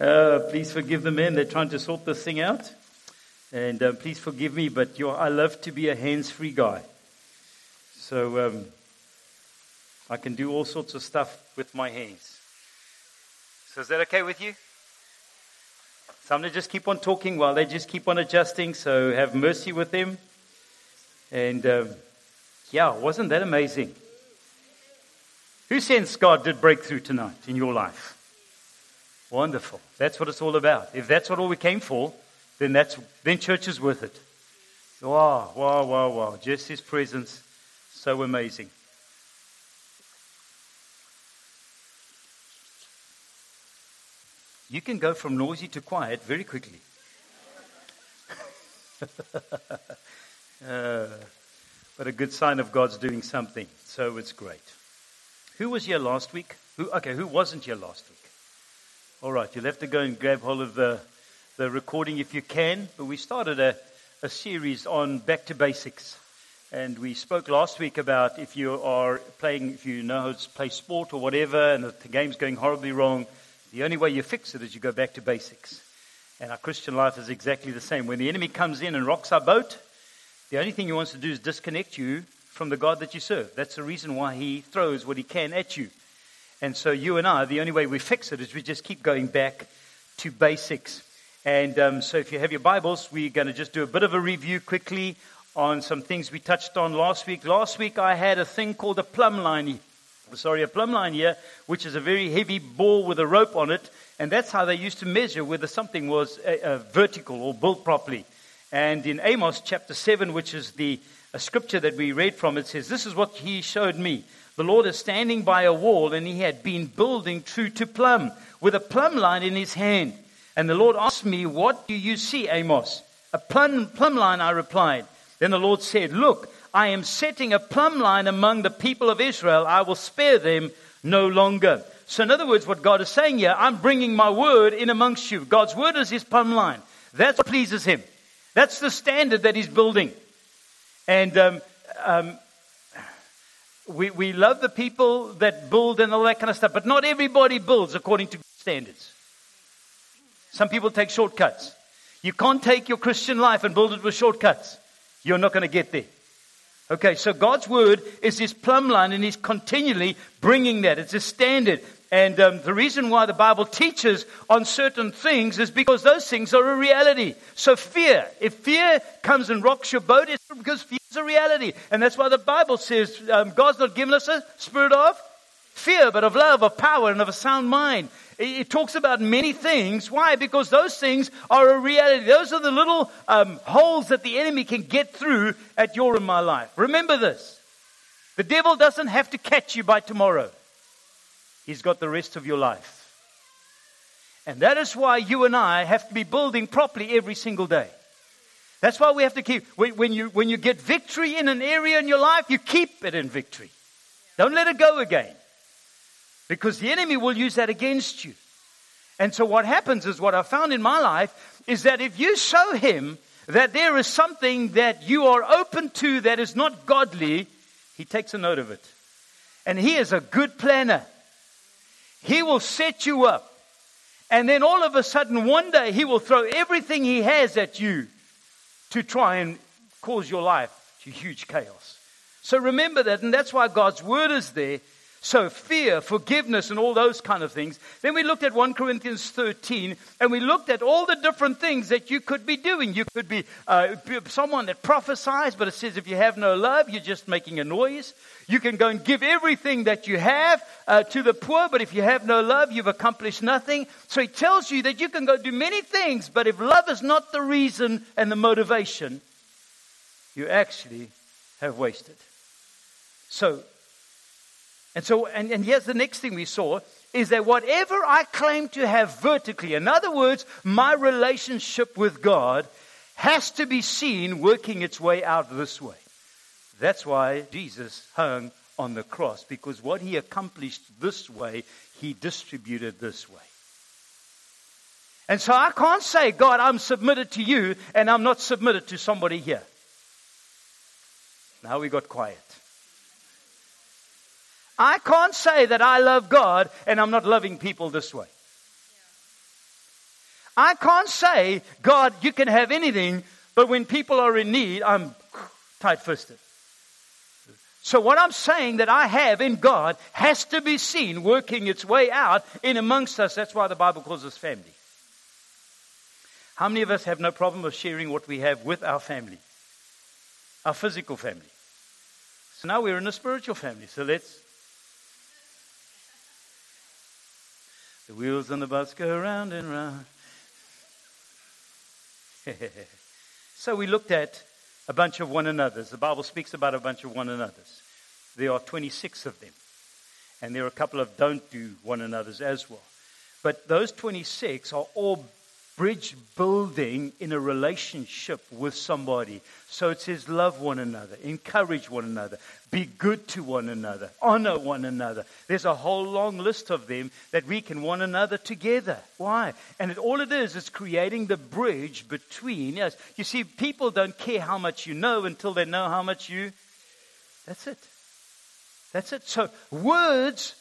Uh, please forgive the men. They're trying to sort this thing out. And uh, please forgive me, but I love to be a hands free guy. So um, I can do all sorts of stuff with my hands. So is that okay with you? So I'm going to just keep on talking while they just keep on adjusting. So have mercy with them. And um, yeah, wasn't that amazing? Who sensed God did breakthrough tonight in your life? Wonderful. That's what it's all about. If that's what all we came for, then that's then church is worth it. Wow, wow, wow, wow. Just his presence, so amazing. You can go from noisy to quiet very quickly. uh, but a good sign of God's doing something. So it's great. Who was here last week? Who, okay, who wasn't here last week? All right, you'll have to go and grab hold of the, the recording if you can. But we started a, a series on back to basics. And we spoke last week about if you are playing, if you know how to play sport or whatever, and the game's going horribly wrong, the only way you fix it is you go back to basics. And our Christian life is exactly the same. When the enemy comes in and rocks our boat, the only thing he wants to do is disconnect you from the God that you serve. That's the reason why he throws what he can at you. And so you and I, the only way we fix it is we just keep going back to basics. And um, so if you have your Bibles, we're going to just do a bit of a review quickly on some things we touched on last week. Last week I had a thing called a plumb line sorry, a plumb line here, which is a very heavy ball with a rope on it. And that's how they used to measure whether something was a, a vertical or built properly. And in Amos chapter 7, which is the uh, scripture that we read from, it says, This is what he showed me. The Lord is standing by a wall, and he had been building true to plumb, with a plumb line in his hand. And the Lord asked me, What do you see, Amos? A plumb, plumb line, I replied. Then the Lord said, Look, I am setting a plumb line among the people of Israel. I will spare them no longer. So, in other words, what God is saying here, I'm bringing my word in amongst you. God's word is his plumb line. That's what pleases him. That's the standard that he's building. And um, um, we, we love the people that build and all that kind of stuff, but not everybody builds according to standards. Some people take shortcuts. You can't take your Christian life and build it with shortcuts. You're not going to get there. Okay, so God's word is his plumb line and he's continually bringing that. It's a standard. And um, the reason why the Bible teaches on certain things is because those things are a reality. So fear, if fear comes and rocks your boat, it's because fear is a reality. And that's why the Bible says um, God's not given us a spirit of fear, but of love, of power, and of a sound mind. It talks about many things. Why? Because those things are a reality. Those are the little um, holes that the enemy can get through at your and my life. Remember this. The devil doesn't have to catch you by tomorrow. He's got the rest of your life. And that is why you and I have to be building properly every single day. That's why we have to keep, when you, when you get victory in an area in your life, you keep it in victory. Don't let it go again. Because the enemy will use that against you. And so what happens is what I found in my life is that if you show him that there is something that you are open to that is not godly, he takes a note of it. And he is a good planner. He will set you up. And then all of a sudden, one day, he will throw everything he has at you to try and cause your life to huge chaos. So remember that, and that's why God's word is there so fear, forgiveness, and all those kind of things. Then we looked at 1 Corinthians 13 and we looked at all the different things that you could be doing. You could be, uh, someone that prophesies, but it says if you have no love, you're just making a noise. You can go and give everything that you have uh, to the poor, but if you have no love, you've accomplished nothing. So he tells you that you can go do many things, but if love is not the reason and the motivation, you actually have wasted. So and so, and, and here's the next thing we saw is that whatever I claim to have vertically, in other words, my relationship with God has to be seen working its way out this way. That's why Jesus hung on the cross, because what he accomplished this way, he distributed this way. And so I can't say, God, I'm submitted to you and I'm not submitted to somebody here. Now we got quiet. I can't say that I love God and I'm not loving people this way. I can't say, God, you can have anything, but when people are in need, I'm tight fisted. So what I'm saying that I have in God has to be seen working its way out in amongst us. That's why the Bible calls us family. How many of us have no problem of sharing what we have with our family? Our physical family. So now we're in a spiritual family. So let's. The wheels on the bus go round and round. so we looked at a bunch of one another's. The Bible speaks about a bunch of one another's. There are 26 of them. And there are a couple of don't do one another's as well. But those 26 are all bridge building in a relationship with somebody. So it says, love one another, encourage one another, be good to one another, honor one another. There's a whole long list of them that we can one another together. Why? And it, all it is is creating the bridge between us. You see, people don't care how much you know until they know how much you. That's it. That's it. So words,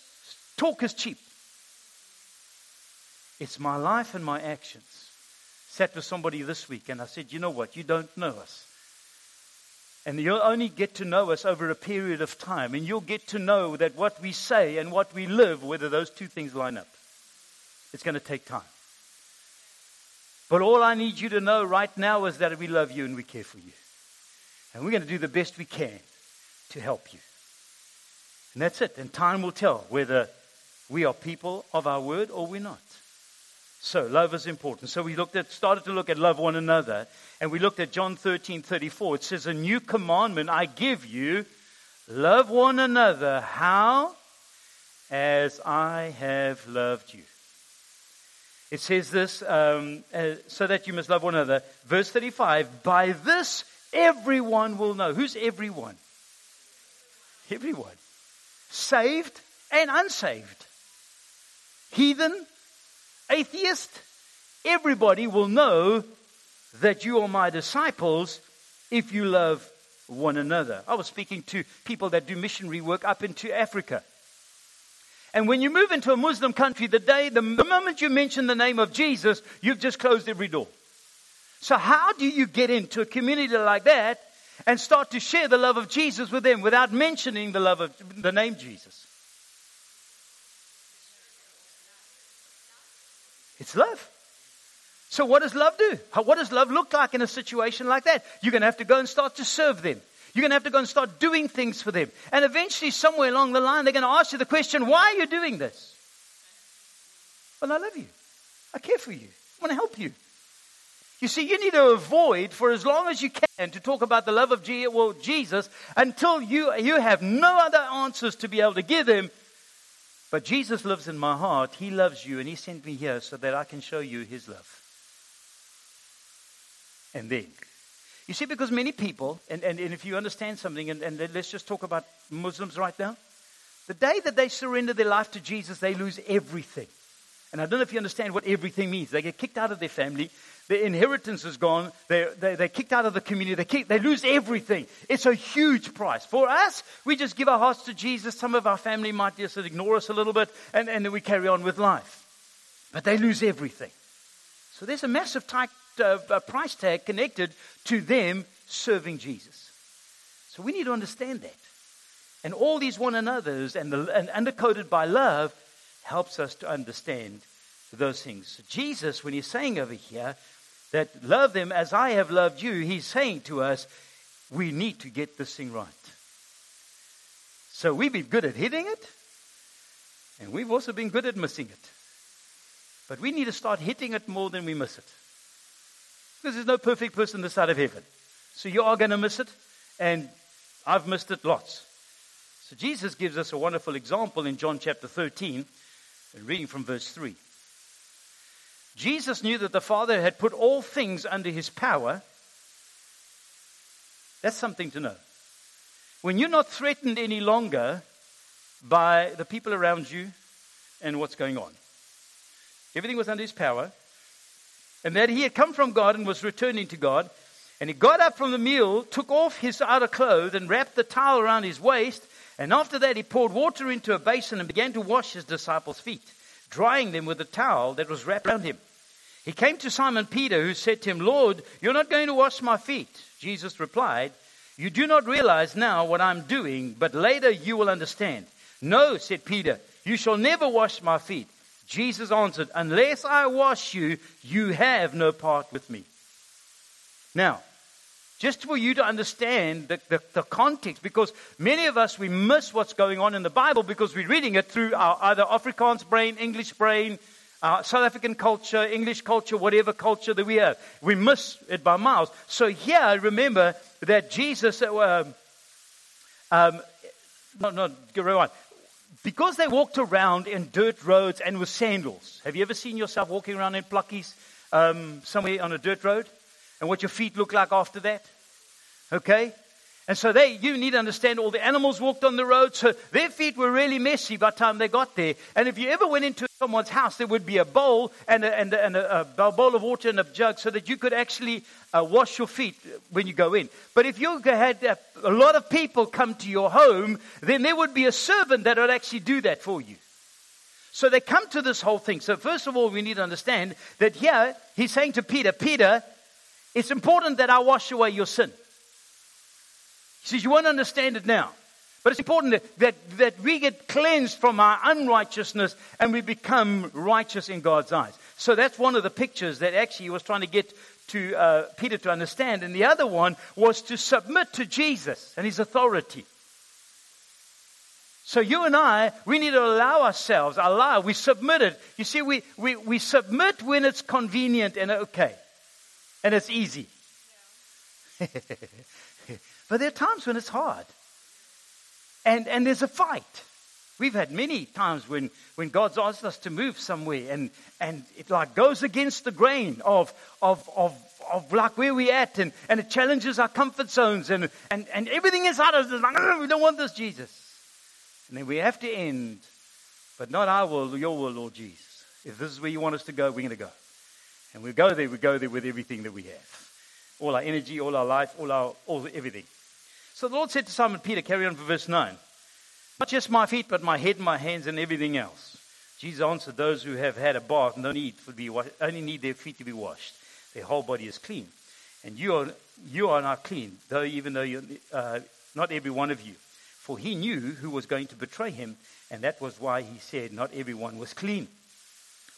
talk is cheap. It's my life and my actions sat with somebody this week and I said, You know what? You don't know us. And you'll only get to know us over a period of time. And you'll get to know that what we say and what we live, whether those two things line up. It's going to take time. But all I need you to know right now is that we love you and we care for you. And we're going to do the best we can to help you. And that's it. And time will tell whether we are people of our word or we're not. So love is important. So we looked at, started to look at love one another, and we looked at John 13, 34. It says, A new commandment I give you, love one another. How? As I have loved you. It says this, um, uh, so that you must love one another. Verse 35, by this everyone will know. Who's everyone? Everyone. Saved and unsaved. Heathen atheist, everybody will know that you are my disciples if you love one another. I was speaking to people that do missionary work up into Africa. And when you move into a Muslim country, the day, the, moment you mention the name of Jesus, you've just closed every door. So how do you get into a community like that and start to share the love of Jesus with them without mentioning the love of the name Jesus? It's love. So what does love do? What does love look like in a situation like that? You're going to have to go and start to serve them. You're going to have to go and start doing things for them. And eventually, somewhere along the line, they're going to ask you the question, why are you doing this? Well, I love you. I care for you. I want to help you. You see, you need to avoid for as long as you can to talk about the love of Jesus until you, you have no other answers to be able to give them but Jesus lives in my heart. He loves you, and He sent me here so that I can show you His love. And then, you see, because many people, and, and, and if you understand something, and, and let's just talk about Muslims right now. The day that they surrender their life to Jesus, they lose everything. And I don't know if you understand what everything means. They get kicked out of their family. Their inheritance is gone. They're, they, they're kicked out of the community. They, kick, they lose everything. It's a huge price. For us, we just give our hearts to Jesus. Some of our family might just ignore us a little bit, and, and then we carry on with life. But they lose everything. So there's a massive type, uh, price tag connected to them serving Jesus. So we need to understand that. And all these one another's and, the, and undercoated by love helps us to understand those things. Jesus, when he's saying over here, that love them as I have loved you, he's saying to us, we need to get this thing right. So we've been good at hitting it, and we've also been good at missing it. But we need to start hitting it more than we miss it. Because there's no perfect person this side of heaven. So you are going to miss it, and I've missed it lots. So Jesus gives us a wonderful example in John chapter 13, and reading from verse 3. Jesus knew that the Father had put all things under his power. That's something to know. When you're not threatened any longer by the people around you and what's going on, everything was under his power, and that he had come from God and was returning to God. And he got up from the meal, took off his outer clothes, and wrapped the towel around his waist. And after that, he poured water into a basin and began to wash his disciples' feet, drying them with the towel that was wrapped around him. He came to Simon Peter, who said to him, Lord, you're not going to wash my feet. Jesus replied, You do not realize now what I'm doing, but later you will understand. No, said Peter, you shall never wash my feet. Jesus answered, Unless I wash you, you have no part with me. Now, just for you to understand the, the, the, context, because many of us, we miss what's going on in the Bible because we're reading it through our either Afrikaans brain, English brain, uh, South African culture, English culture, whatever culture that we have. We miss it by miles. So here, remember that Jesus, uh, um, um, no, no, rewind. Because they walked around in dirt roads and with sandals. Have you ever seen yourself walking around in plakkies um, somewhere on a dirt road? And what your feet look like after that? Okay? And so they, you need to understand all the animals walked on the road, so their feet were really messy by the time they got there. And if you ever went into someone's house, there would be a bowl and a, and a, and a, a bowl of water and a jug so that you could actually uh, wash your feet when you go in. But if you had a, a lot of people come to your home, then there would be a servant that would actually do that for you. So they come to this whole thing. So first of all, we need to understand that here he's saying to Peter, Peter, it's important that I wash away your sin. He says, You won't understand it now. But it's important that, that, that we get cleansed from our unrighteousness and we become righteous in God's eyes. So that's one of the pictures that actually he was trying to get to uh, Peter to understand. And the other one was to submit to Jesus and his authority. So you and I, we need to allow ourselves, allow, we submit it. You see, we, we, we submit when it's convenient and okay. And it's easy. But there are times when it's hard. And, and there's a fight. We've had many times when, when God's asked us to move somewhere and, and it like goes against the grain of, of, of, of like where we're at and, and it challenges our comfort zones and, and, and everything inside us is like, oh, we don't want this, Jesus. And then we have to end, but not our will, your will, Lord Jesus. If this is where you want us to go, we're going to go. And we go there, we go there with everything that we have. All our energy, all our life, all our, all everything. So the Lord said to Simon Peter, carry on for verse 9, not just my feet, but my head, my hands, and everything else. Jesus answered, those who have had a bath no need for be washed, only need their feet to be washed. Their whole body is clean. And you are, you are not clean, though even though you're uh, not every one of you. For he knew who was going to betray him, and that was why he said not everyone was clean.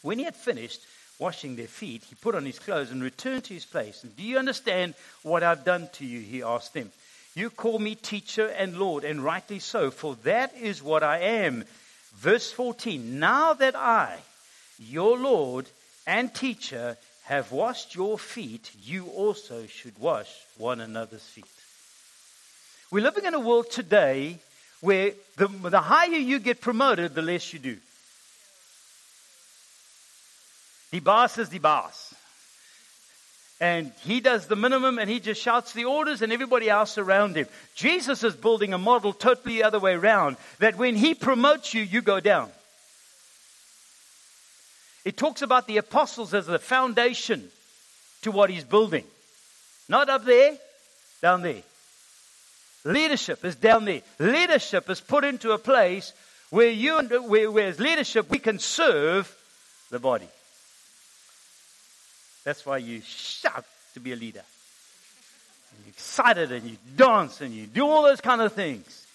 When he had finished washing their feet, he put on his clothes and returned to his place. And do you understand what I've done to you? He asked them. You call me teacher and Lord, and rightly so, for that is what I am. Verse 14 Now that I, your Lord and teacher, have washed your feet, you also should wash one another's feet. We're living in a world today where the, the higher you get promoted, the less you do. The boss is the boss and he does the minimum and he just shouts the orders and everybody else around him. Jesus is building a model totally the other way around that when he promotes you, you go down. It talks about the apostles as the foundation to what he's building. Not up there, down there. Leadership is down there. Leadership is put into a place where you where, where as leadership we can serve the body. That's why you shout to be a leader. And you're excited and you dance and you do all those kind of things.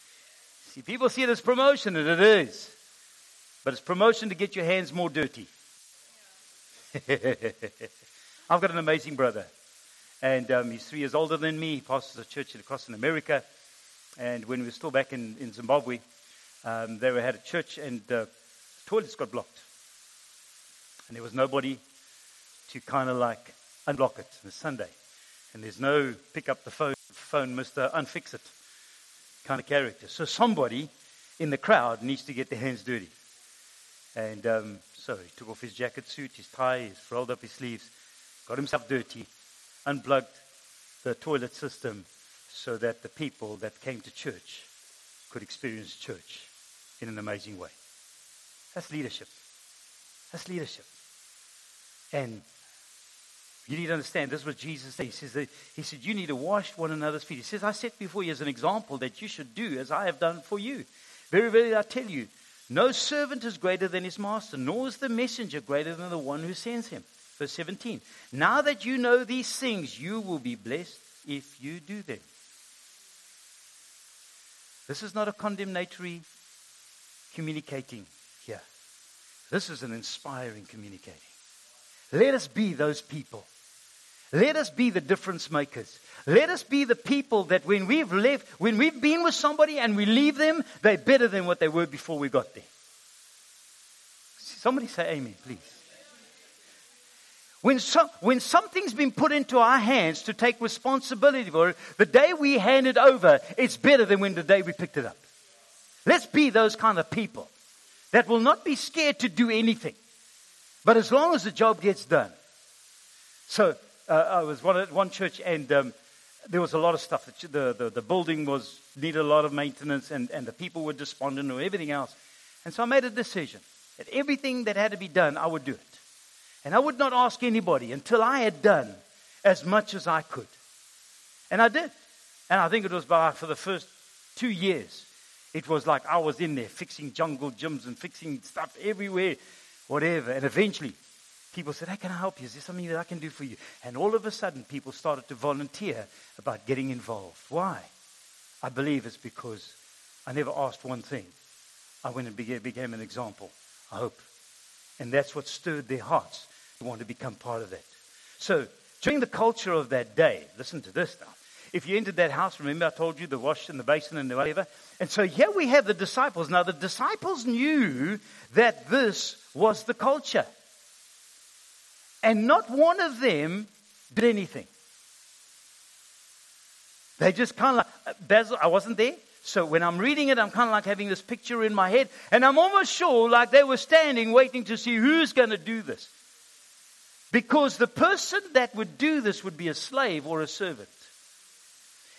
See, people see it as promotion, and it is. But it's promotion to get your hands more dirty. I've got an amazing brother. And um, he's three years older than me. He pastors a church across in America. And when we were still back in, in Zimbabwe, um, they had a church and uh, the toilets got blocked. And there was nobody to kind of like unblock it on a Sunday. And there's no pick up the phone, phone, Mr. Unfix it kind of character. So somebody in the crowd needs to get their hands dirty. And um, so he took off his jacket suit, his tie, he's rolled up his sleeves, got himself dirty, unplugged the toilet system so that the people that came to church could experience church in an amazing way. That's leadership. That's leadership. And you need to understand this is what Jesus said. He says that, he said, You need to wash one another's feet. He says, I set before you as an example that you should do as I have done for you. Very, very I tell you, no servant is greater than his master, nor is the messenger greater than the one who sends him. Verse 17. Now that you know these things, you will be blessed if you do them. This is not a condemnatory communicating here. This is an inspiring communicating. Let us be those people. Let us be the difference makers. Let us be the people that when we've left, when we've been with somebody and we leave them, they're better than what they were before we got there. Somebody say amen, please. When, some, when something's been put into our hands to take responsibility for it, the day we hand it over, it's better than when the day we picked it up. Let's be those kind of people that will not be scared to do anything. But as long as the job gets done. So uh, I was one at one church and um, there was a lot of stuff. The, the, the building was needed a lot of maintenance and, and the people were despondent or everything else. And so I made a decision that everything that had to be done, I would do it. And I would not ask anybody until I had done as much as I could. And I did. And I think it was about for the first two years. It was like I was in there fixing jungle gyms and fixing stuff everywhere, whatever. And eventually, people said, Hey, can I help you? Is there something that I can do for you? And all of a sudden, people started to volunteer about getting involved. Why? I believe it's because I never asked one thing. I went and became an example. I hope. And that's what stirred their hearts to want to become part of that. So, during the culture of that day, listen to this now. If you entered that house, remember I told you the wash and the basin and the whatever? And so here we have the disciples. Now, the disciples knew that this was the culture. And not one of them did anything. They just kind of like, uh, Basil, I wasn't there. So when I'm reading it, I'm kind of like having this picture in my head. And I'm almost sure like they were standing waiting to see who's going to do this. Because the person that would do this would be a slave or a servant.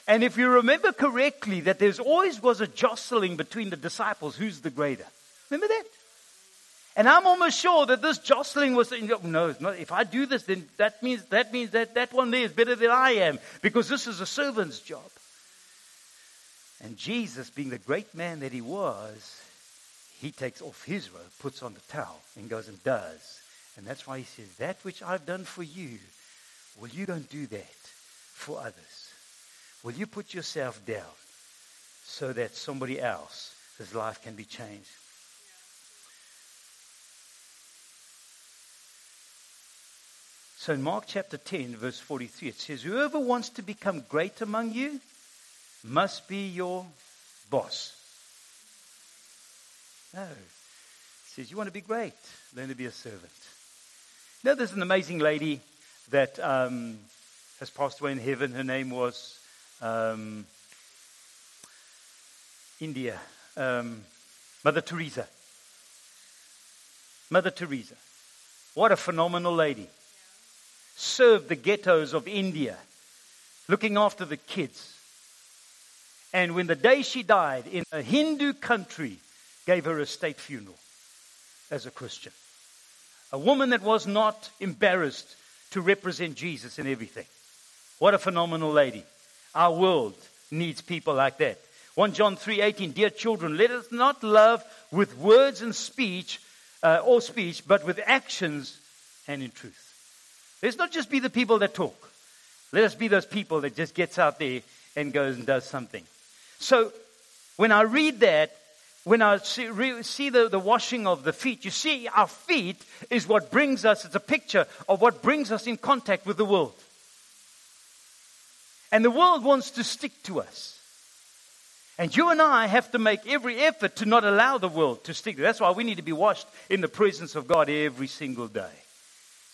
And if you remember correctly, that there's always was a jostling between the disciples who's the greater. Remember that? And I'm almost sure that this jostling was no, not, if I do this, then that means that means that that one there is better than I am because this is a servant's job. And Jesus, being the great man that he was, he takes off his robe, puts on the towel, and goes and does. And that's why he says, That which I've done for you, will you go and do that for others? Will you put yourself down so that somebody else's life can be changed? So in Mark chapter 10, verse 43, it says, Whoever wants to become great among you must be your boss. No. It says, You want to be great, learn to be a servant. Now, there's an amazing lady that um, has passed away in heaven. Her name was um, India, um, Mother Teresa. Mother Teresa. What a phenomenal lady. Served the ghettos of India, looking after the kids and when the day she died in a Hindu country, gave her a state funeral as a Christian. A woman that was not embarrassed to represent Jesus in everything. What a phenomenal lady. Our world needs people like that. 1 John 3:18 Dear children, let us not love with words and speech uh, or speech, but with actions and in truth. Let's not just be the people that talk. Let us be those people that just gets out there and goes and does something. So when I read that, when I see, re, see the, the washing of the feet, you see, our feet is what brings us, it's a picture of what brings us in contact with the world. And the world wants to stick to us. And you and I have to make every effort to not allow the world to stick. That's why we need to be washed in the presence of God every single day.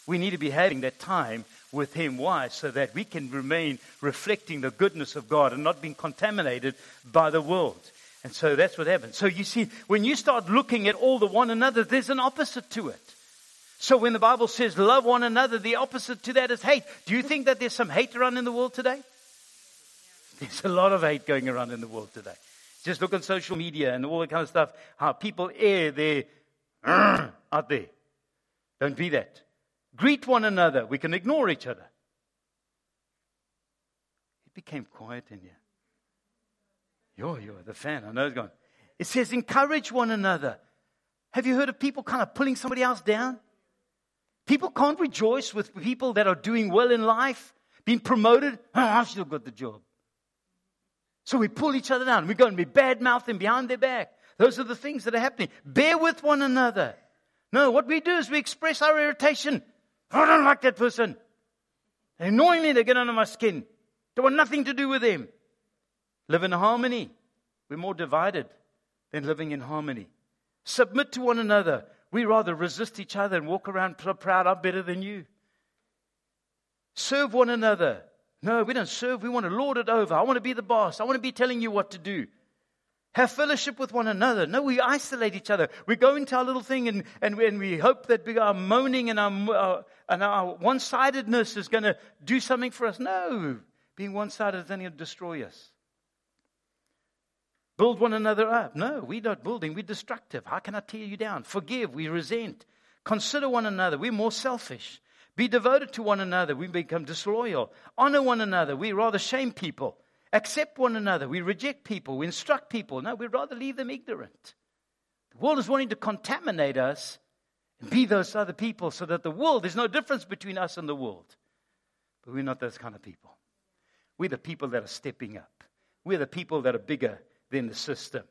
We need to be having that time with Him. Why? So that we can remain reflecting the goodness of God and not being contaminated by the world. And so that's what happens. So you see, when you start looking at all the one another, there's an opposite to it. So when the Bible says love one another, the opposite to that is hate. Do you think that there's some hate around in the world today? There's a lot of hate going around in the world today. Just look on social media and all that kind of stuff, how people air their out there. Don't be that. Greet one another. We can ignore each other. It became quiet in here. You're, the fan. I know it's gone. It says, encourage one another. Have you heard of people kind of pulling somebody else down? People can't rejoice with people that are doing well in life, being promoted. Ah, oh, I still got the job. So we pull each other down. We're going to be bad mouthing behind their back. Those are the things that are happening. Bear with one another. No, what we do is we express our irritation. I don't like that person. they Annoyingly, they get under my skin. Don't want nothing to do with them. Live in harmony. We're more divided than living in harmony. Submit to one another. We rather resist each other and walk around proud, I'm better than you. Serve one another. No, we don't serve. We want to lord it over. I want to be the boss. I want to be telling you what to do. Have fellowship with one another. No, we isolate each other. We go into our little thing and, and, we, and we hope that we, our moaning and our, uh, and our uh, one sidedness is going to do something for us. No, being one sided is only going to destroy us. Build one another up. No, we're not building. We're destructive. How can I tear you down? Forgive. We resent. Consider one another. We're more selfish. Be devoted to one another. We become disloyal. Honor one another. We rather shame people. Accept one another. We reject people. We instruct people. No, we'd rather leave them ignorant. The world is wanting to contaminate us be those other people so that the world, there's no difference between us and the world. But we're not those kind of people. We're the people that are stepping up. We're the people that are bigger than the system.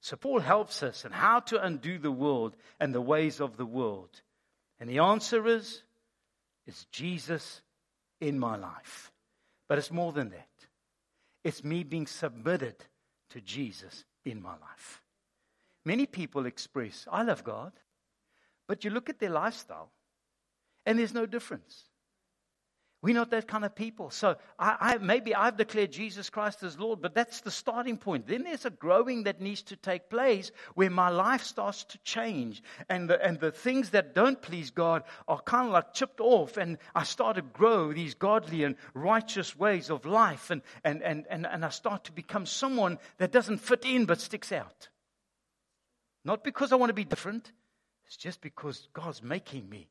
So Paul helps us in how to undo the world and the ways of the world. And the answer is is Jesus in my life. But it's more than that. It's me being submitted to Jesus in my life. Many people express, I love God, but you look at their lifestyle and there's no difference. We're not that kind of people. So I, I, maybe I've declared Jesus Christ as Lord, but that's the starting point. Then there's a growing that needs to take place where my life starts to change. And the, and the things that don't please God are kind of like chipped off. And I start to grow these godly and righteous ways of life. And, and, and, and, and I start to become someone that doesn't fit in but sticks out. Not because I want to be different, it's just because God's making me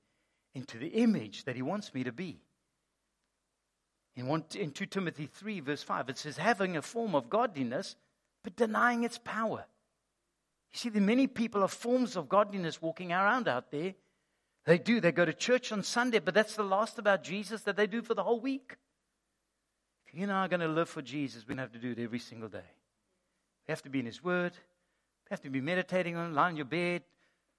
into the image that He wants me to be. In, one, in 2 Timothy 3, verse 5, it says, having a form of godliness, but denying its power. You see, there are many people of forms of godliness walking around out there. They do. They go to church on Sunday, but that's the last about Jesus that they do for the whole week. If you and I are going to live for Jesus, we're going to have to do it every single day. We have to be in His Word. We have to be meditating on, it, lie on your bed,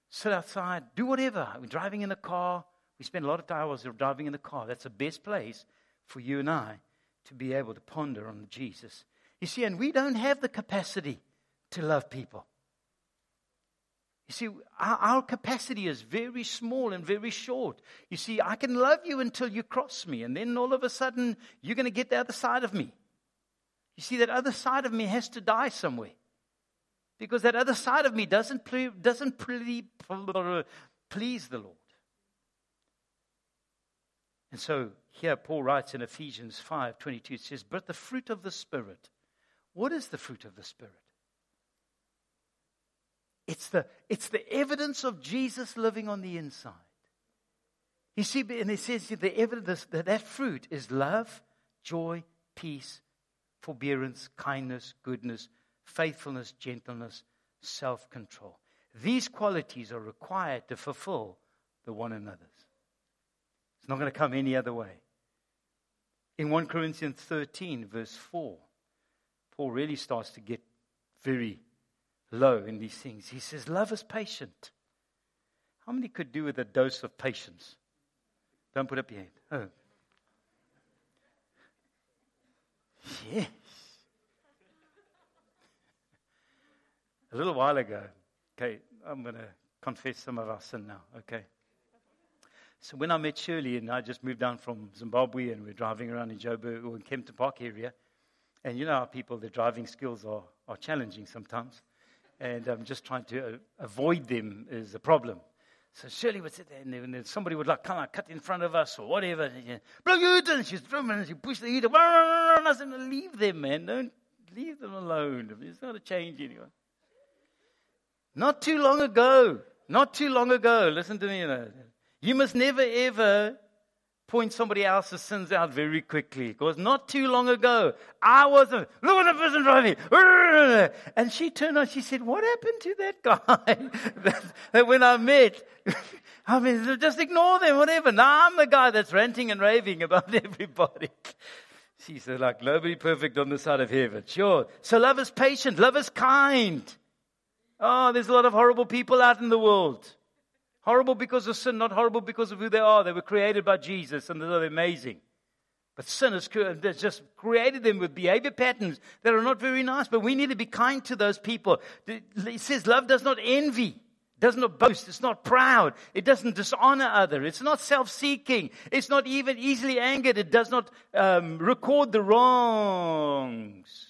sit outside, do whatever. We're driving in the car. We spend a lot of hours driving in the car. That's the best place for you and I to be able to ponder on Jesus. You see, and we don't have the capacity to love people. You see, our, our, capacity is very small and very short. You see, I can love you until you cross me, and then all of a sudden, you're going to get the other side of me. You see, that other side of me has to die somewhere. Because that other side of me doesn't, ple- doesn't ple- please the Lord. And so here Paul writes in Ephesians 5 22, it says, But the fruit of the Spirit. What is the fruit of the Spirit? It's the, it's the evidence of Jesus living on the inside. You see, and it says the evidence that that fruit is love, joy, peace, forbearance, kindness, goodness, faithfulness, gentleness, self control. These qualities are required to fulfill the one another's. It's not going to come any other way. In 1 Corinthians 13, verse 4, Paul really starts to get very low in these things. He says, Love is patient. How many could do with a dose of patience? Don't put up your hand. Oh. Yes. A little while ago, okay, I'm going to confess some of our sin now, okay? So when I met Shirley, and I just moved down from Zimbabwe, and we're driving around in Joburg or in Kempton Park area, and you know how people, their driving skills are, are challenging sometimes, and I'm um, just trying to uh, avoid them is a problem. So Shirley would sit there, and then somebody would like come out, cut in front of us or whatever. And and she's drumming, and she pushed the heater. I said, leave them, man. Don't leave them alone. It's not a change anyway. Not too long ago, not too long ago, listen to me, you know, you must never ever point somebody else's sins out very quickly. Because not too long ago, I was a, look at the person driving. And she turned on, she said, what happened to that guy that, that when I met, I mean, just ignore them, whatever. Now I'm the guy that's ranting and raving about everybody. She said, like, nobody perfect on the side of heaven. Sure. So love is patient. Love is kind. Oh, there's a lot of horrible people out in the world. Horrible because of sin, not horrible because of who they are. They were created by Jesus and they're amazing. But sin has just created them with behavior patterns that are not very nice. But we need to be kind to those people. It says love does not envy, does not boast, it's not proud, it doesn't dishonor others, it's not self-seeking, it's not even easily angered, it does not um, record the wrongs.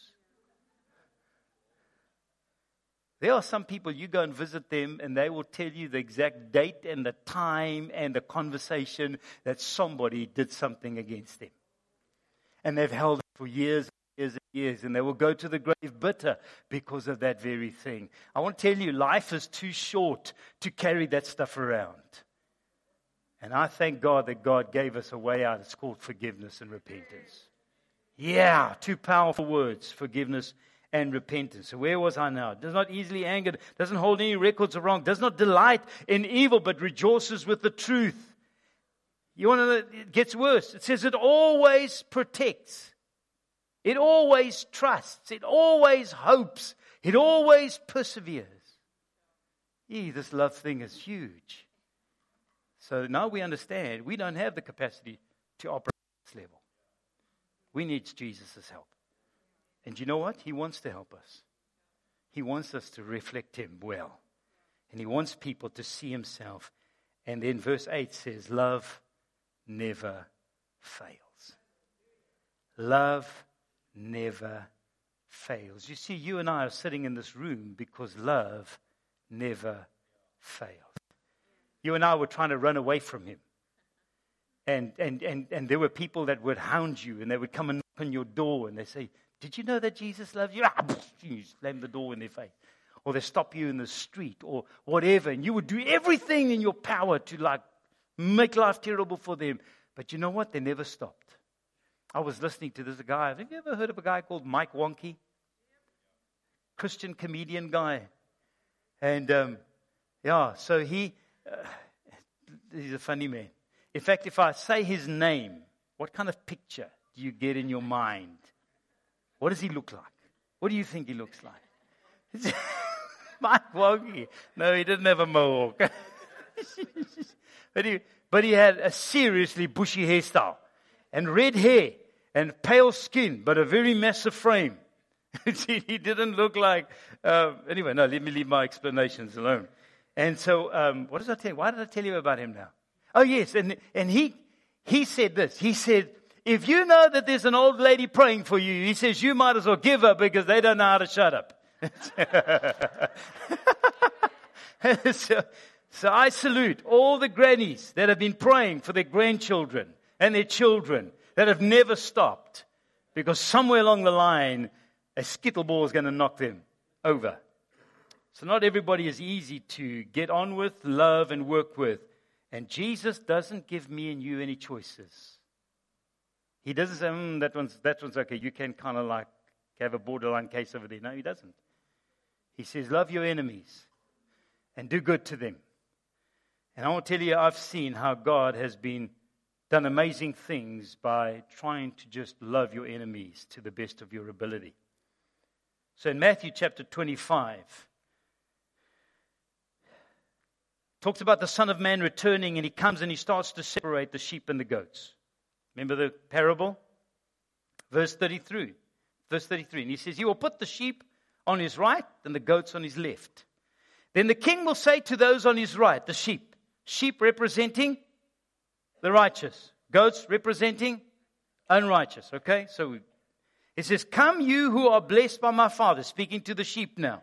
There are some people you go and visit them and they will tell you the exact date and the time and the conversation that somebody did something against them and they've held it for years and years and years, and they will go to the grave bitter because of that very thing. I want to tell you, life is too short to carry that stuff around. And I thank God that God gave us a way out. It's called forgiveness and repentance. Yeah, two powerful words forgiveness and repentance. So where was I now? Does not easily angered, doesn't hold any records of wrong, does not delight in evil, but rejoices with the truth. You want to know, it gets worse. It says it always protects. It always trusts. It always hopes. It always perseveres. Yeah, this love thing is huge. So now we understand we don't have the capacity to operate at this level. We need Jesus' help. And you know what? He wants to help us. He wants us to reflect Him well. And He wants people to see Himself. And then verse 8 says, Love never fails. Love never fails. You see, you and I are sitting in this room because love never fails. You and I were trying to run away from him. And, and, and, and there were people that would hound you and they would come and knock on your door and they say, Did you know that Jesus loves you? Ah, you slam the door in their face. Or they stop you in the street or whatever. And you would do everything in your power to like make life terrible for them. But you know what? They never stopped. I was listening to this guy. Have you ever heard of a guy called Mike Warnke? Christian comedian guy. And um, yeah, so he, uh, he's a funny man. In fact, if I say his name, what kind of picture do you get in your mind? What does he look like? What do you think he looks like? Mike Warnke. No, he didn't have a mohawk. But he, but he had a seriously bushy hairstyle and red hair and pale skin, but a very massive frame. he didn't look like. Uh, anyway, no, let me leave my explanations alone. And so, um, what did I tell you? Why did I tell you about him now? Oh, yes. And, and he, he said this. He said, if you know that there's an old lady praying for you, he says, you might as well give her because they don't know how to shut up. so, so I salute all the grannies that have been praying for their grandchildren and their children that have never stopped because somewhere along the line, a skittle ball is going to knock them over. So not everybody is easy to get on with, love, and work with. And Jesus doesn't give me and you any choices. He doesn't say, mm, that, one's, that one's okay. You can kind of like have a borderline case over there. No, he doesn't. He says, love your enemies and do good to them. And I to tell you, I've seen how God has been done amazing things by trying to just love your enemies to the best of your ability. So in Matthew chapter 25, talks about the Son of Man returning, and he comes and he starts to separate the sheep and the goats. Remember the parable? Verse 33. Verse 33. And he says, He will put the sheep on his right and the goats on his left. Then the king will say to those on his right, the sheep, Sheep representing the righteous, goats representing unrighteous. Okay? So it says, Come, you who are blessed by my Father, speaking to the sheep now.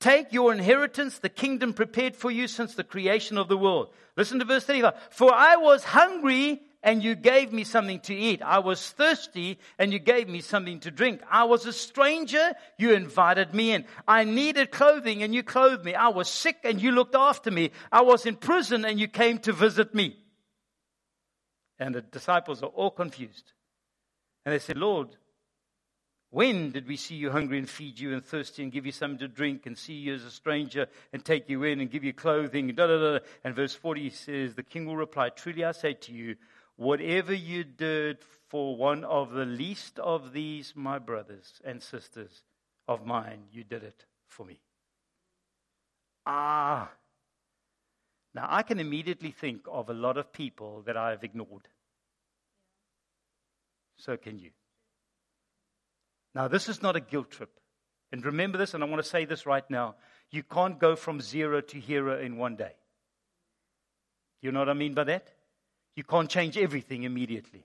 Take your inheritance, the kingdom prepared for you since the creation of the world. Listen to verse 35. For I was hungry and you gave me something to eat. I was thirsty and you gave me something to drink. I was a stranger, you invited me in. I needed clothing and you clothed me. I was sick and you looked after me. I was in prison and you came to visit me. And the disciples are all confused. And they said, Lord, When did we see you hungry and feed you and thirsty and give you something to drink and see you as a stranger and take you in and give you clothing? Da, da, da. And verse 40 says, The king will reply, Truly I say to you, whatever you did for one of the least of these, my brothers and sisters of mine, you did it for me. Ah. Now I can immediately think of a lot of people that I have ignored. So can you. Now, this is not a guilt trip. And remember this, and I want to say this right now. You can't go from zero to hero in one day. You know what I mean by that? You can't change everything immediately.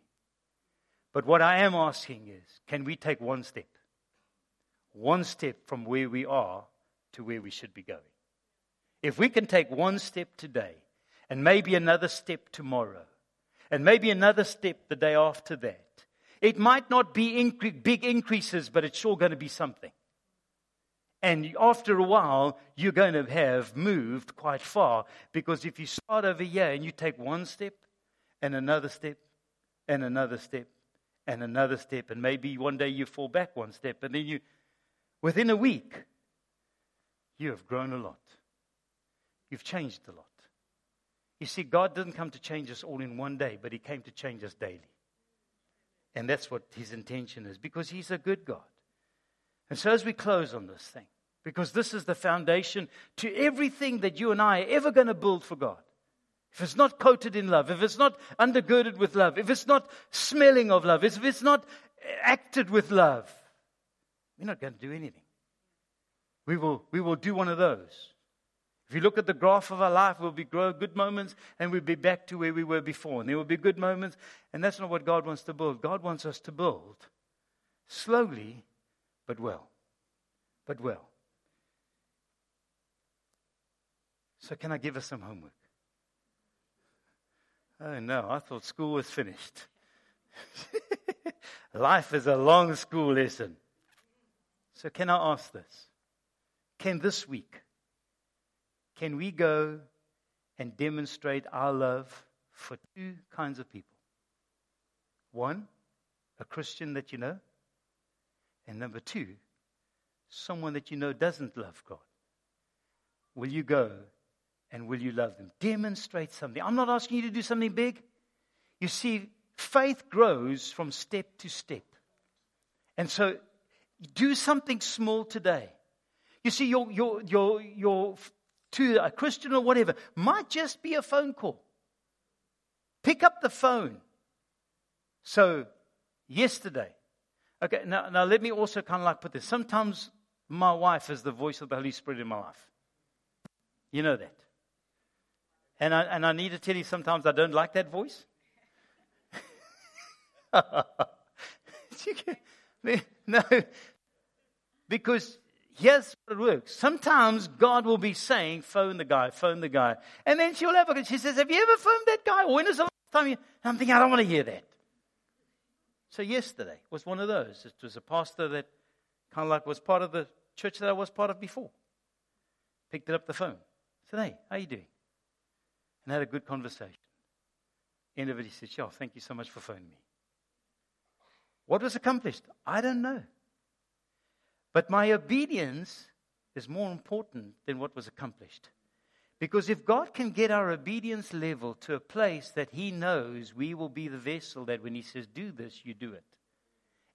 But what I am asking is can we take one step? One step from where we are to where we should be going. If we can take one step today, and maybe another step tomorrow, and maybe another step the day after that, it might not be incre- big increases, but it's sure going to be something. And after a while, you're going to have moved quite far because if you start over here and you take one step and another step and another step and another step, and maybe one day you fall back one step, and then you, within a week, you have grown a lot. You've changed a lot. You see, God didn't come to change us all in one day, but He came to change us daily. And that's what his intention is because he's a good God. And so, as we close on this thing, because this is the foundation to everything that you and I are ever going to build for God. If it's not coated in love, if it's not undergirded with love, if it's not smelling of love, if it's not acted with love, we're not going to do anything. We will, we will do one of those. If you look at the graph of our life, we'll be grow good moments and we'll be back to where we were before. And there will be good moments, and that's not what God wants to build. God wants us to build slowly, but well. But well. So, can I give us some homework? Oh, no, I thought school was finished. Life is a long school lesson. So, can I ask this? Can this week can we go and demonstrate our love for two kinds of people? One, a Christian that you know, and number two, someone that you know doesn't love God. Will you go and will you love them? Demonstrate something. I'm not asking you to do something big. You see, faith grows from step to step. And so do something small today. You see, your, your, your, your to a Christian or whatever might just be a phone call. Pick up the phone. So, yesterday, okay, now, now let me also kind of like put this. Sometimes my wife is the voice of the Holy Spirit in my life. You know that. And I, and I need to tell you, sometimes I don't like that voice. no, because here's what it works. Sometimes God will be saying, phone the guy, phone the guy. And then she'll have a, she says, have you ever phoned that guy? When is the last time you, I'm thinking, I don't want to hear that. So yesterday was one of those. It was a pastor that kind of like was part of the church that I was part of before. Picked it up the phone. Said, hey, how you doing? And had a good conversation. End of it, he said, sure, thank you so much for phoning me. What was accomplished? I don't know. But my obedience is more important than what was accomplished. Because if God can get our obedience level to a place that He knows we will be the vessel that when He says, do this, you do it.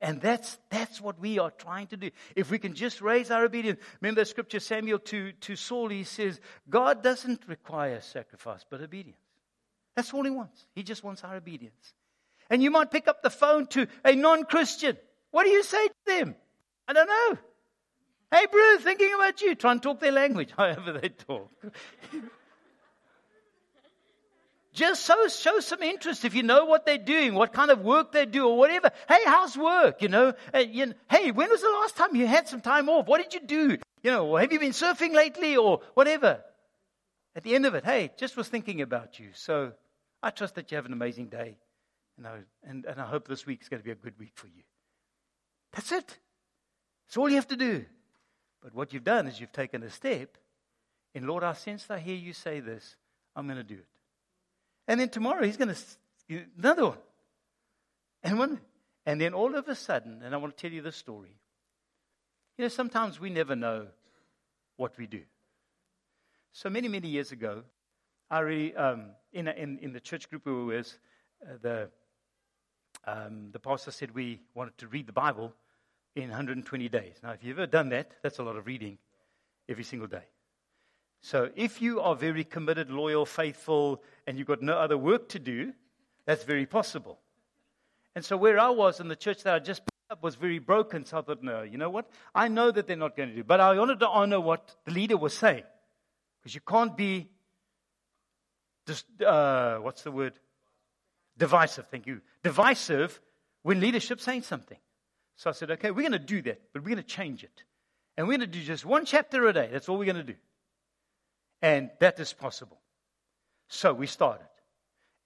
And that's, that's what we are trying to do. If we can just raise our obedience. Remember the scripture, Samuel to, to Saul, he says, God doesn't require sacrifice, but obedience. That's all He wants. He just wants our obedience. And you might pick up the phone to a non Christian. What do you say to them? I don't know. Hey, bro, thinking about you. Try and talk their language, however they talk. Just so, show some interest if you know what they're doing, what kind of work they do, or whatever. Hey, how's work? You know, uh, hey, when was the last time you had some time off? What did you do? You know, have you been surfing lately, or whatever? At the end of it, hey, just was thinking about you. So I trust that you have an amazing day, and I, and, and I hope this week is going to be a good week for you. That's it. That's all you have to do. But what you've done is you've taken a step, and Lord, I sense I hear you say this. I'm going to do it. And then tomorrow he's going to another one, and one, And then all of a sudden, and I want to tell you this story. You know, sometimes we never know what we do. So many, many years ago, I really, um, in, in, in the church group we were with, uh, the, um, the pastor said we wanted to read the Bible in 120 days. Now, if you've ever done that, that's a lot of reading every single day. So if you are very committed, loyal, faithful, and you've got no other work to do, that's very possible. And so where I was in the church that I just picked up was very broken. So I thought, no, you know what? I know that they're not going to do. But I wanted to honor what the leader was saying. Because you can't be just, uh, what's the word? Divisive, thank you. Divisive when leadership's saying something. So I said, okay, we're going to do that, but we're going to change it. And we're going to do just one chapter a day. That's all we're going to do. And that is possible. So we started.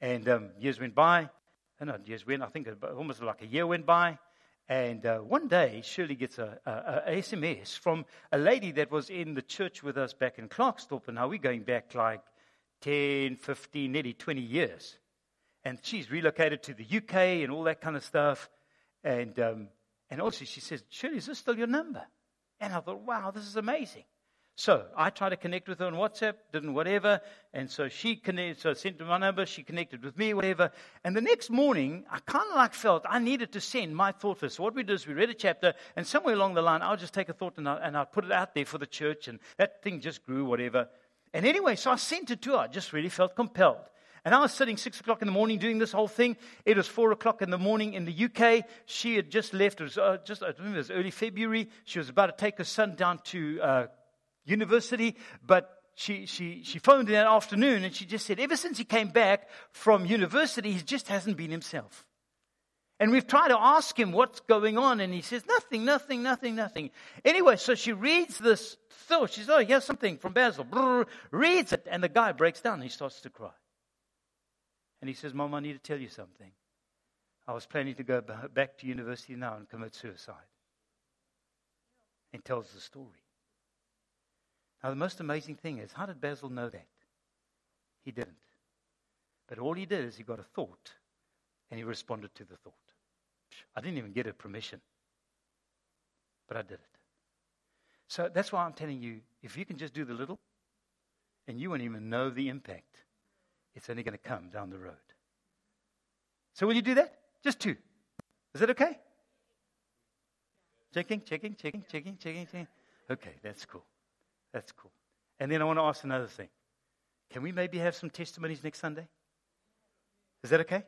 And um, years went by. Uh, not years went, I think almost like a year went by. And uh, one day, Shirley gets a, a, a, SMS from a lady that was in the church with us back in Klerksdorp. And now we're going back like 10, 15, nearly 20 years. And she's relocated to the UK and all that kind of stuff. And, um, and also she says, Shirley, is this still your number? And I thought, wow, this is amazing. So I tried to connect with her on WhatsApp, didn't whatever. And so she connected, so I sent her my number, she connected with me, whatever. And the next morning, I kind of like felt I needed to send my thought first. So what we did is we read a chapter, and somewhere along the line, I'll just take a thought and I'll, and I'll put it out there for the church, and that thing just grew, whatever. And anyway, so I sent it to her. I just really felt compelled. And I was sitting six o'clock in the morning doing this whole thing. It was four o'clock in the morning in the UK. She had just left. It was uh, just, I remember it was early February. She was about to take her son down to uh, university, but she, she, she phoned in that afternoon and she just said, ever since he came back from university, he just hasn't been himself. And we've tried to ask him what's going on, and he says, nothing, nothing, nothing, nothing. Anyway, so she reads this thought. She says, oh, here's something from Basil. Brrr, reads it, and the guy breaks down and he starts to cry. And he says, Mom, I need to tell you something. I was planning to go back to university now and commit suicide. And tells the story. Now, the most amazing thing is, how did Basil know that? He didn't. But all he did is he got a thought and he responded to the thought. I didn't even get a permission, but I did it. So that's why I'm telling you if you can just do the little, and you won't even know the impact it's only going to come down the road. So, will you do that? Just two. Is that okay? Checking, checking, checking, checking, checking, checking. Okay, that's cool. That's cool. And then I want to ask another thing. Can we maybe have some testimonies next Sunday? Is that okay?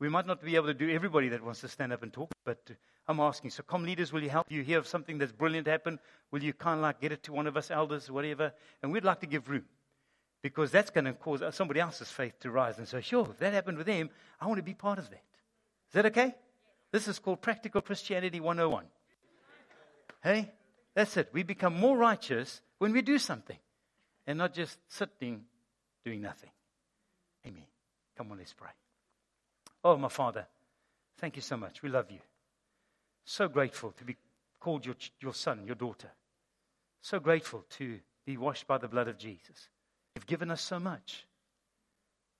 We might not be able to do everybody that wants to stand up and talk, but I'm asking. So, com leaders, will you help you hear of something that's brilliant happen? Will you kind of like get it to one of us elders, or whatever? And we'd like to give room because that's going to cause somebody else's faith to rise and say, sure, if that happened with them, I want to be part of that. Is that okay? This is called Practical Christianity 101. Hey? That's it. We become more righteous when we do something and not just sitting doing nothing. Amen. Come on, let's pray. Oh, my Father, thank you so much. We love you. So grateful to be called your, your son, your daughter. So grateful to be washed by the blood of Jesus. You've given us so much.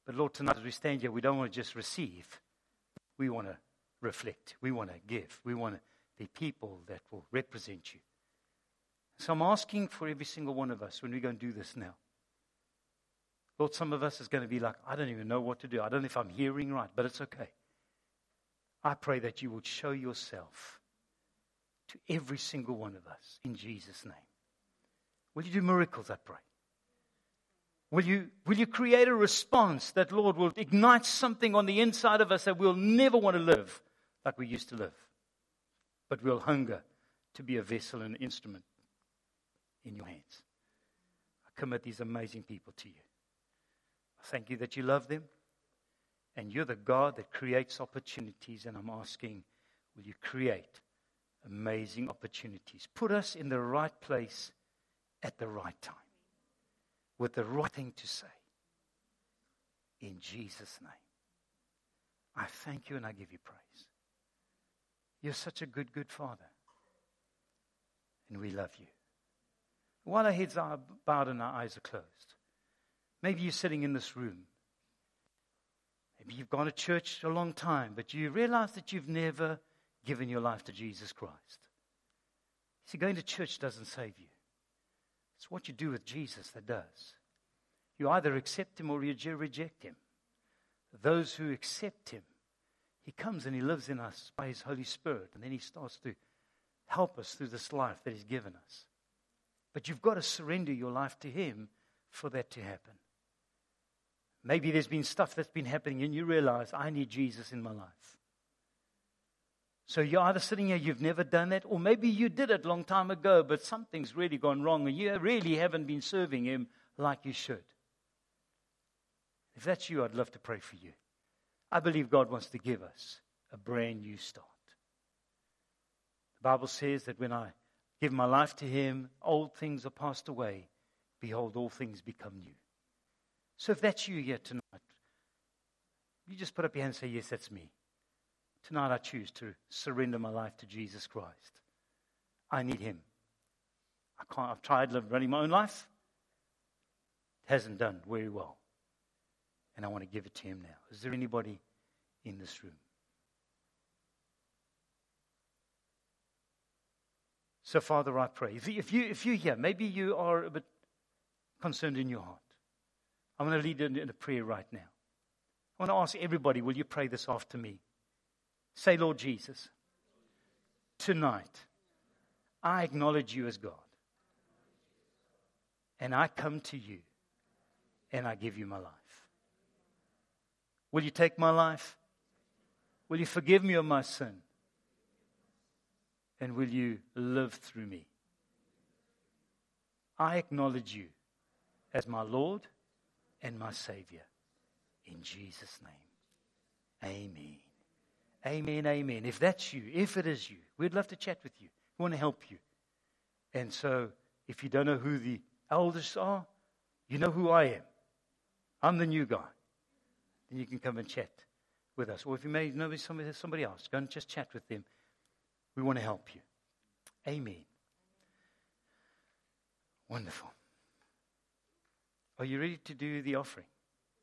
But Lord, tonight as we stand here, we don't want to just receive. We want to reflect. We want to give. We want to be people that will represent you. So I'm asking for every single one of us when we go and do this now. Lord, some of us is going to be like, I don't even know what to do. I don't know if I'm hearing right, but it's okay. I pray that you would show yourself to every single one of us in Jesus' name. Will you do miracles, I pray? Will you, will you create a response that, Lord, will ignite something on the inside of us that we'll never want to live like we used to live, but we'll hunger to be a vessel and an instrument in your hands? I commit these amazing people to you. I thank you that you love them, and you're the God that creates opportunities, and I'm asking, will you create amazing opportunities? Put us in the right place at the right time with the right thing to say. In Jesus' name. I thank you and I give you praise. You're such a good, good Father. And we love you. While our heads are bowed and our eyes are closed, maybe you're sitting in this room. Maybe you've gone to church a long time, but you realize that you've never given your life to Jesus Christ. See, going to church doesn't save you. It's what you do with Jesus that does. You either accept him or you reject him. Those who accept him, he comes and he lives in us by his Holy Spirit, and then he starts to help us through this life that he's given us. But you've got to surrender your life to him for that to happen. Maybe there's been stuff that's been happening and you realize, I need Jesus in my life. So you're either sitting here, you've never done that, or maybe you did it a long time ago, but something's really gone wrong and you really haven't been serving Him like you should. If that's you, I'd love to pray for you. I believe God wants to give us a brand new start. The Bible says that when I give my life to Him, old things are passed away. Behold, all things become new. So if that's you here tonight, you just put up your hand and say, Yes, that's me. Tonight I choose to surrender my life to Jesus Christ. I need Him. I can't, I've tried running my own life. It hasn't done very well. And I want to give it to Him now. Is there anybody in this room? So, Father, I pray. If you, if, you, if you're here, maybe you are a bit concerned in your heart. I'm going to lead in a prayer right now. I want to ask everybody, will you pray this after me? Say, Lord Jesus, tonight I acknowledge you as God. And I come to you and I give you my life. Will you take my life? Will you forgive me of my sin? And will you live through me? I acknowledge you as my Lord and my Savior. In Jesus' name. Amen. Amen, amen. If that's you, if it is you, we'd love to chat with you. We want to help you. And so, if you don't know who the elders are, you know who I am. I'm the new guy. Then you can come and chat with us. Or if you may know somebody, else, go and just chat with them. We want to help you. Amen. Wonderful. Are you ready to do the offering?